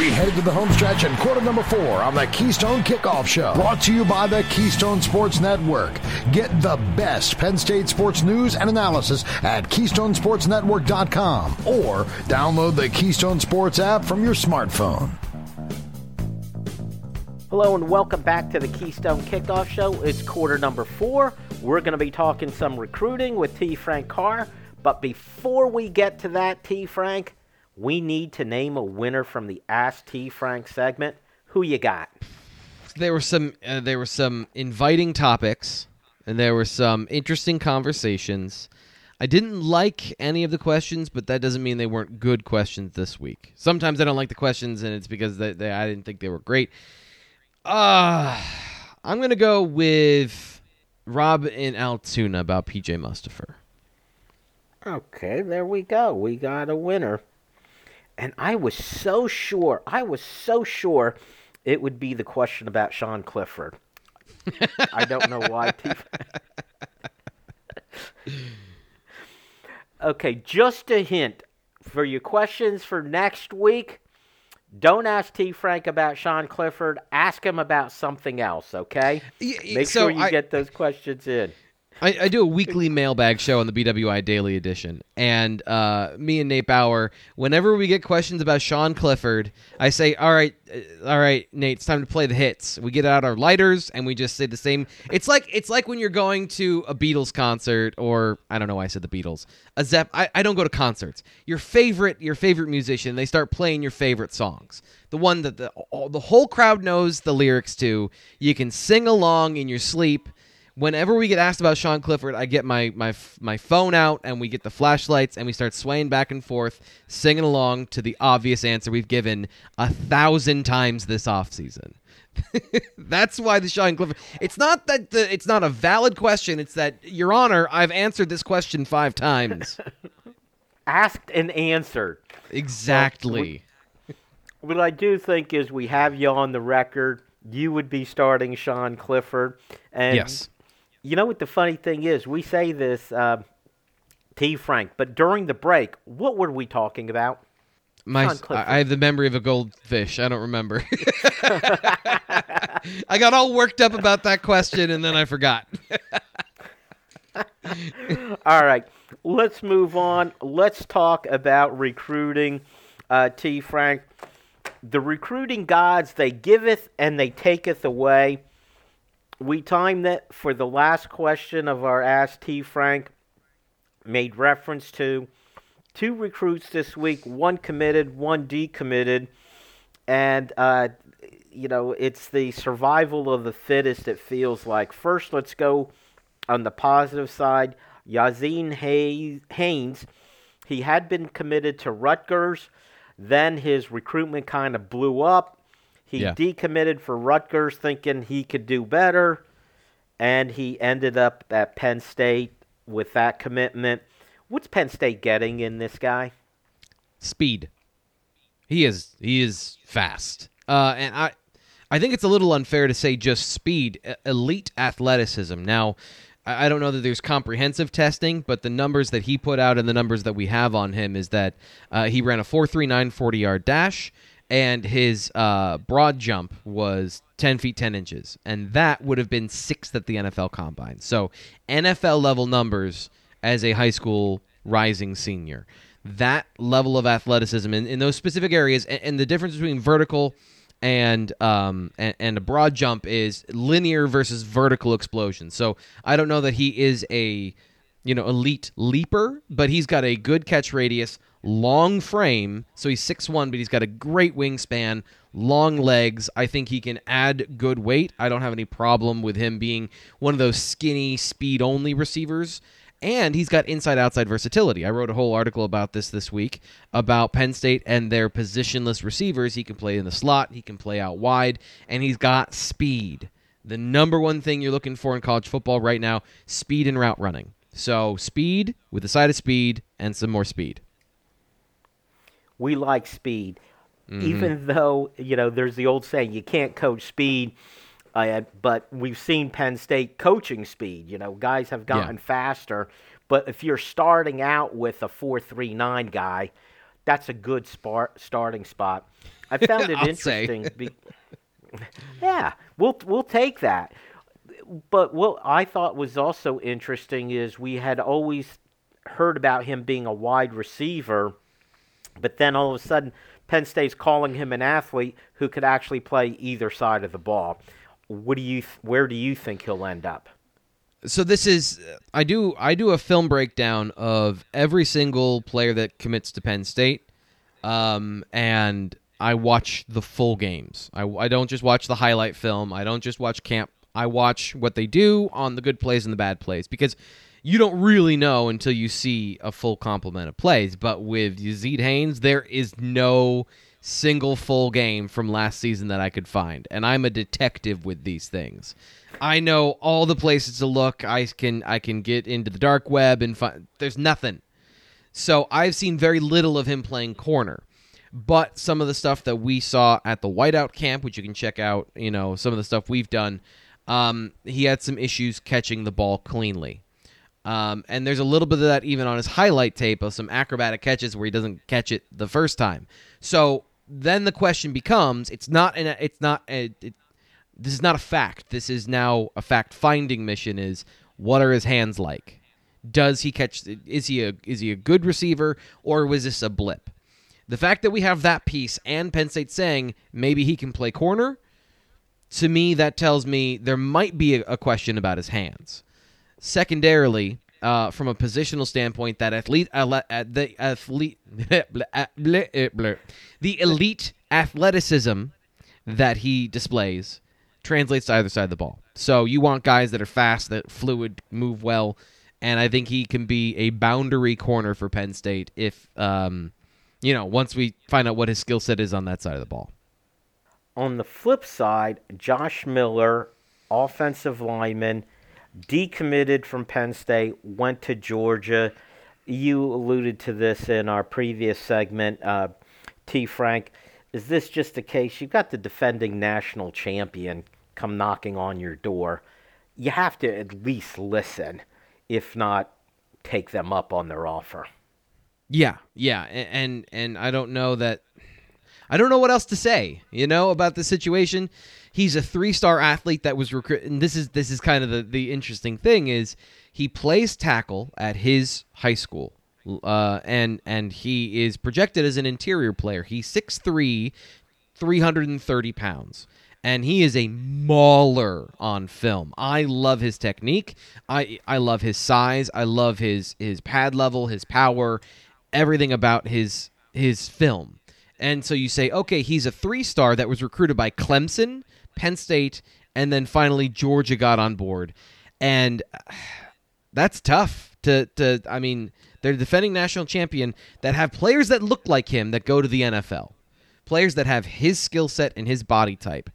We headed to the home stretch quarter number four on the Keystone Kickoff Show. Brought to you by the Keystone Sports Network. Get the best Penn State sports news and analysis at KeystonesportsNetwork.com or download the Keystone Sports app from your smartphone. Hello and welcome back to the Keystone Kickoff Show. It's quarter number four. We're going to be talking some recruiting with T. Frank Carr. But before we get to that, T. Frank, we need to name a winner from the Ask T Frank segment. Who you got? There were some uh, there were some inviting topics and there were some interesting conversations. I didn't like any of the questions, but that doesn't mean they weren't good questions this week. Sometimes I don't like the questions, and it's because they, they, I didn't think they were great. Uh, I'm going to go with Rob in Altoona about PJ Mustipher. Okay, there we go. We got a winner. And I was so sure, I was so sure it would be the question about Sean Clifford. I don't know why. okay, just a hint for your questions for next week. Don't ask T. Frank about Sean Clifford. Ask him about something else, okay? Make so sure you I, get those questions in. I, I, do a weekly mailbag show on the BWI Daily Edition, and uh, me and Nate Bauer, whenever we get questions about Sean Clifford, I say, "All right, uh, all right, Nate, it's time to play the hits." We get out our lighters and we just say the same. It's like it's like when you're going to a Beatles concert, or I don't know why I said the Beatles. A Zepp. I, I don't go to concerts. Your favorite, your favorite musician, they start playing your favorite songs, the one that the all, the whole crowd knows the lyrics to. You can sing along in your sleep whenever we get asked about Sean Clifford, I get my my my phone out and we get the flashlights and we start swaying back and forth, singing along to the obvious answer we've given a thousand times this offseason. That's why the Sean Clifford. It's not that the it's not a valid question. It's that Your Honor, I've answered this question five times. Asked and answered. Exactly. Well, what I do think is we have you on the record. You would be starting Sean Clifford, and yes you know what the funny thing is? We say this, uh, T. Frank, but during the break, what were we talking about? My, I have the memory of a goldfish. I don't remember. I got all worked up about that question and then I forgot. all right, let's move on. Let's talk about recruiting. Uh, T. Frank, the recruiting gods they giveth and they taketh away we timed it for the last question of our Ask T. Frank. Made reference to two recruits this week, one committed, one decommitted. And, uh, you know, it's the survival of the fittest, it feels like. First, let's go on the positive side. Yazeed Haynes, he had been committed to Rutgers. Then his recruitment kind of blew up. He yeah. decommitted for Rutgers thinking he could do better, and he ended up at Penn State with that commitment. What's Penn State getting in this guy? Speed. He is he is fast. Uh, and I I think it's a little unfair to say just speed, elite athleticism. Now, I don't know that there's comprehensive testing, but the numbers that he put out and the numbers that we have on him is that uh, he ran a 4.39 40 yard dash and his uh, broad jump was 10 feet 10 inches and that would have been sixth at the nfl combine. So nfl level numbers as a high school rising senior. That level of athleticism in, in those specific areas and, and the difference between vertical and um and, and, a broad jump is linear versus vertical explosion. So i don't know that he is a you know elite leaper but he's got a good catch radius long frame. So he's six one, but he's got a great wingspan, long legs. I think he can add good weight. I don't have any problem with him being one of those skinny, speed only receivers. And he's got inside outside versatility. I wrote a whole article about this this week about Penn State and their positionless receivers. He can play in the slot, he can play out wide, and he's got speed. The number one thing you're looking for in college football right now speed and route running. So, speed with a side of speed and some more speed we like speed. Mm-hmm. Even though, you know, there's the old saying, you can't coach speed, uh, but we've seen Penn State coaching speed. You know, guys have gotten yeah. faster. But if you're starting out with a 4.39 guy, that's a good spar- starting spot. I found it interesting. Be- yeah, we'll we'll take that. But what I thought was also interesting is we had always heard about him being a wide receiver, but then all of a sudden Penn State's calling him an athlete who could actually play either side of the ball. What do you? Where do you think he'll end up? so this is I do I do a film breakdown of every single player that commits to Penn State, um, and I watch the full games. I, I don't just watch the highlight film. I don't just watch camp. I watch what they do on the good plays and the bad plays because you don't really know until you see a full complement of plays. But with Yazeed Haynes, there is no single full game from last season that I could find, and I'm a detective with these things. I know all the places to look. I can I can get into the dark web and find there's nothing. So I've seen very little of him playing corner. But some of the stuff that we saw at the whiteout camp, which you can check out, you know, some of the stuff we've done, um, he had some issues catching the ball cleanly. Um, and there's a little bit of that even on his highlight tape of some acrobatic catches where he doesn't catch it the first time. So then the question becomes: It's not an, it's not a, it, this is not a fact. This is now a fact finding mission. Is what are his hands like? Does he catch? Is he a is he a good receiver or was this a blip? The fact that we have that piece and Penn State saying maybe he can play corner, to me that tells me there might be a, a question about his hands. Secondarily, uh, from a positional standpoint, that athlete, uh, the athlete, the elite athleticism that he displays translates to either side of the ball. So you want guys that are fast, that fluid, move well, and I think he can be a boundary corner for Penn State if, um, you know, once we find out what his skill set is on that side of the ball. On the flip side, Josh Miller, offensive lineman, decommitted from Penn State, went to Georgia. You alluded to this in our previous segment, uh, T. Frank. Is this just a case? You've got the defending national champion come knocking on your door. You have to at least listen, if not take them up on their offer. Yeah, yeah, and and, and I don't know that I don't know what else to say, you know, about the situation. He's a three-star athlete that was recruited, and this is this is kind of the the interesting thing is he plays tackle at his high school, uh, and and he is projected as an interior player. He's 6'3", 330 pounds and he is a mauler on film. I love his technique. I I love his size. I love his his pad level, his power, everything about his his film. And so you say, okay, he's a three star that was recruited by Clemson, Penn State, and then finally Georgia got on board, and uh, that's tough to to. I mean, they're defending national champion that have players that look like him that go to the NFL players that have his skill set and his body type.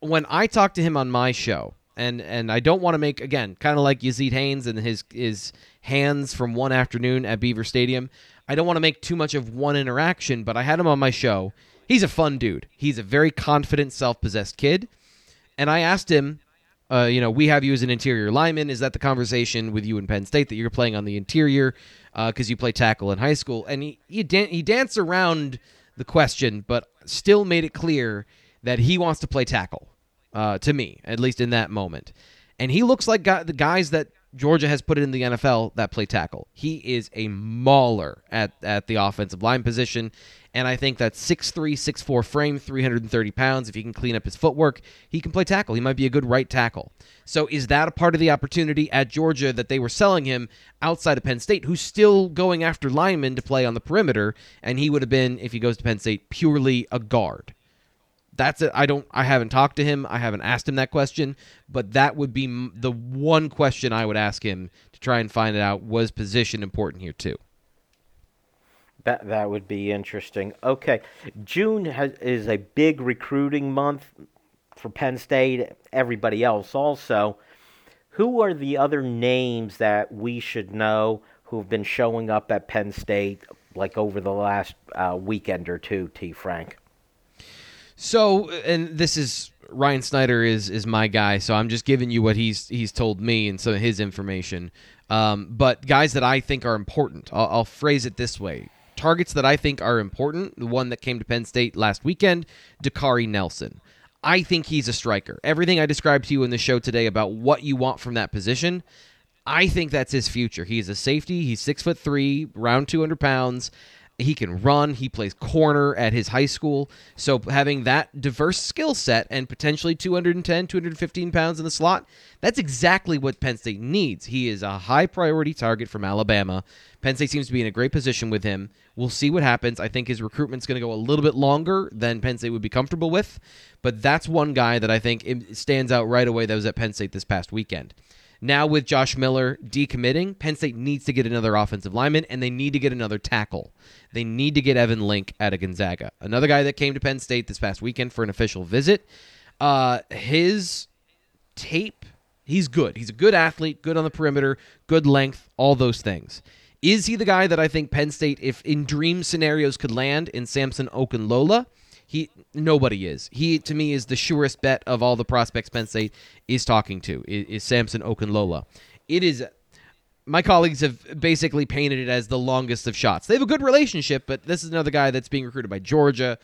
When I talk to him on my show, and and I don't want to make again kind of like Yazeed Haynes and his his hands from one afternoon at Beaver Stadium. I don't want to make too much of one interaction, but I had him on my show. He's a fun dude. He's a very confident, self-possessed kid, and I asked him. Uh, you know, we have you as an interior lineman. Is that the conversation with you in Penn State that you're playing on the interior because uh, you play tackle in high school? And he he, dan- he danced around the question, but still made it clear that he wants to play tackle. Uh, to me, at least in that moment, and he looks like the guys that Georgia has put it in the NFL that play tackle. He is a mauler at, at the offensive line position. And I think that 6'3, 6'4 frame, 330 pounds, if he can clean up his footwork, he can play tackle. He might be a good right tackle. So is that a part of the opportunity at Georgia that they were selling him outside of Penn State, who's still going after linemen to play on the perimeter? And he would have been, if he goes to Penn State, purely a guard that's it. I don't. I haven't talked to him. I haven't asked him that question, but that would be the one question I would ask him to try and find it out was position important here too. That that would be interesting. Okay, June has, is a big recruiting month for Penn State. Everybody else also. Who are the other names that we should know who have been showing up at Penn State like over the last uh, weekend or two? T. Frank. So, and this is Ryan Snyder is is my guy, so I'm just giving you what he's he's told me and some of his information. Um, but guys that I think are important, I'll, I'll phrase it this way: targets that I think are important, the one that came to Penn State last weekend, Dakari Nelson. I think he's a striker. Everything I described to you in the show today about what you want from that position, I think that's his future. He's a safety. He's six foot three, round 200 pounds. He can run. He plays corner at his high school. So having that diverse skill set and potentially 210, 215 pounds in the slot, that's exactly what Penn State needs. He is a high priority target from Alabama. Penn State seems to be in a great position with him. We'll see what happens. I think his recruitment's going to go a little bit longer than Penn State would be comfortable with, but that's one guy that I think um, stands out right away that was at Penn State this past weekend. Now with Josh Miller decommitting, Penn State needs to get another offensive lineman and they need to get another tackle. They need to get Evan Link out of Gonzaga. Another guy that came to Penn State this past weekend for an official visit. Uh, his tape, he's good. He's a good athlete, good on the perimeter, good length, all those things. Is he the guy that I think Penn State, if in dream scenarios, could land in Samson Okunlola? He nobody is. He to me is the surest bet of all the prospects Penn State is talking to is, is Samson Okunlola. It is my colleagues have basically painted it as the longest of shots. They have a good relationship, but this is another guy that's being recruited by Georgia,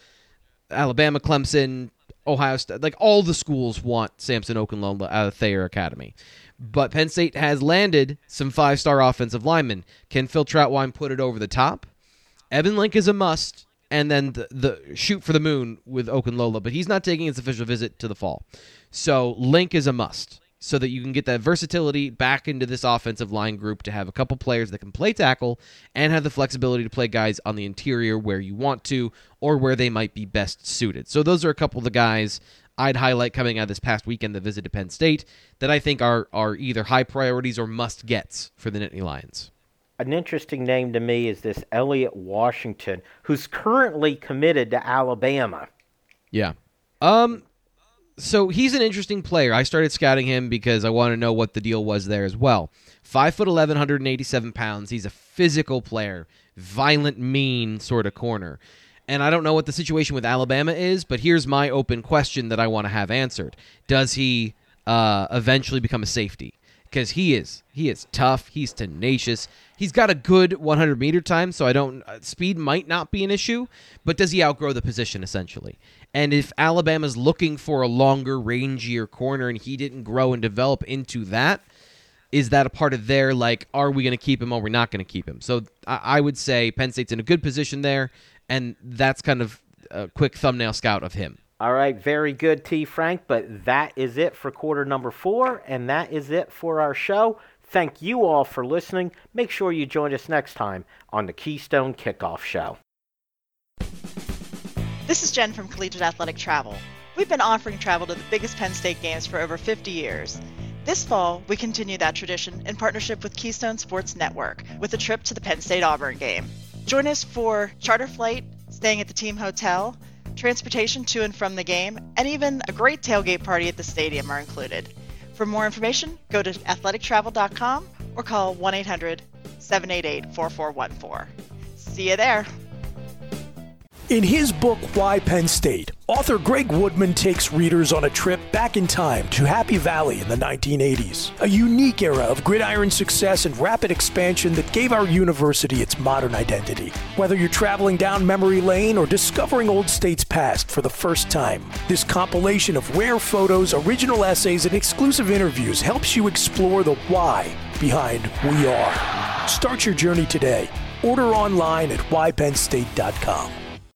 Alabama, Clemson, Ohio State. Like all the schools want Samson Okunlola out of Thayer Academy. But Penn State has landed some five star offensive linemen. Can Phil Trautwein put it over the top? Evan Link is a must and then the, the shoot for the moon with Okunlola, but he's not taking his official visit to the fall. So Link is a must so that you can get that versatility back into this offensive line group to have a couple players that can play tackle and have the flexibility to play guys on the interior where you want to or where they might be best suited. So those are a couple of the guys I'd highlight coming out of this past weekend that to Penn State that I think are are either high priorities or must gets for the Nittany Lions an interesting name to me is this Elliot Washington, who's currently committed to Alabama. Yeah. Um so he's an interesting player. I started scouting him because I want to know what the deal was there as well. Five foot 11, 187 pounds. He's a physical player, violent, mean sort of corner. And I don't know what the situation with Alabama is, but here's my open question that I want to have answered: Does he uh, eventually become a safety? Because he is, he is tough. He's tenacious. He's got a good 100 meter time, so I don't uh, speed might not be an issue, but does he outgrow the position essentially? And if Alabama's looking for a longer, rangier corner and he didn't grow and develop into that, is that a part of their like are we going to keep him or we're not going to keep him? So I, I would say Penn State's in a good position there, and that's kind of a quick thumbnail scout of him. All right, very good, T. Frank. But that is it for quarter number four, and that is it for our show. Thank you all for listening. Make sure you join us next time on the Keystone Kickoff Show. This is Jen from Collegiate Athletic Travel. We've been offering travel to the biggest Penn State games for over 50 years. This fall, we continue that tradition in partnership with Keystone Sports Network with a trip to the Penn State Auburn game. Join us for charter flight, staying at the team hotel, transportation to and from the game, and even a great tailgate party at the stadium are included. For more information, go to athletictravel.com or call 1 800 788 4414. See you there. In his book, Why Penn State, author Greg Woodman takes readers on a trip back in time to Happy Valley in the 1980s, a unique era of gridiron success and rapid expansion that gave our university its modern identity. Whether you're traveling down memory lane or discovering Old State's past for the first time, this compilation of rare photos, original essays, and exclusive interviews helps you explore the why behind We Are. Start your journey today. Order online at whypennstate.com.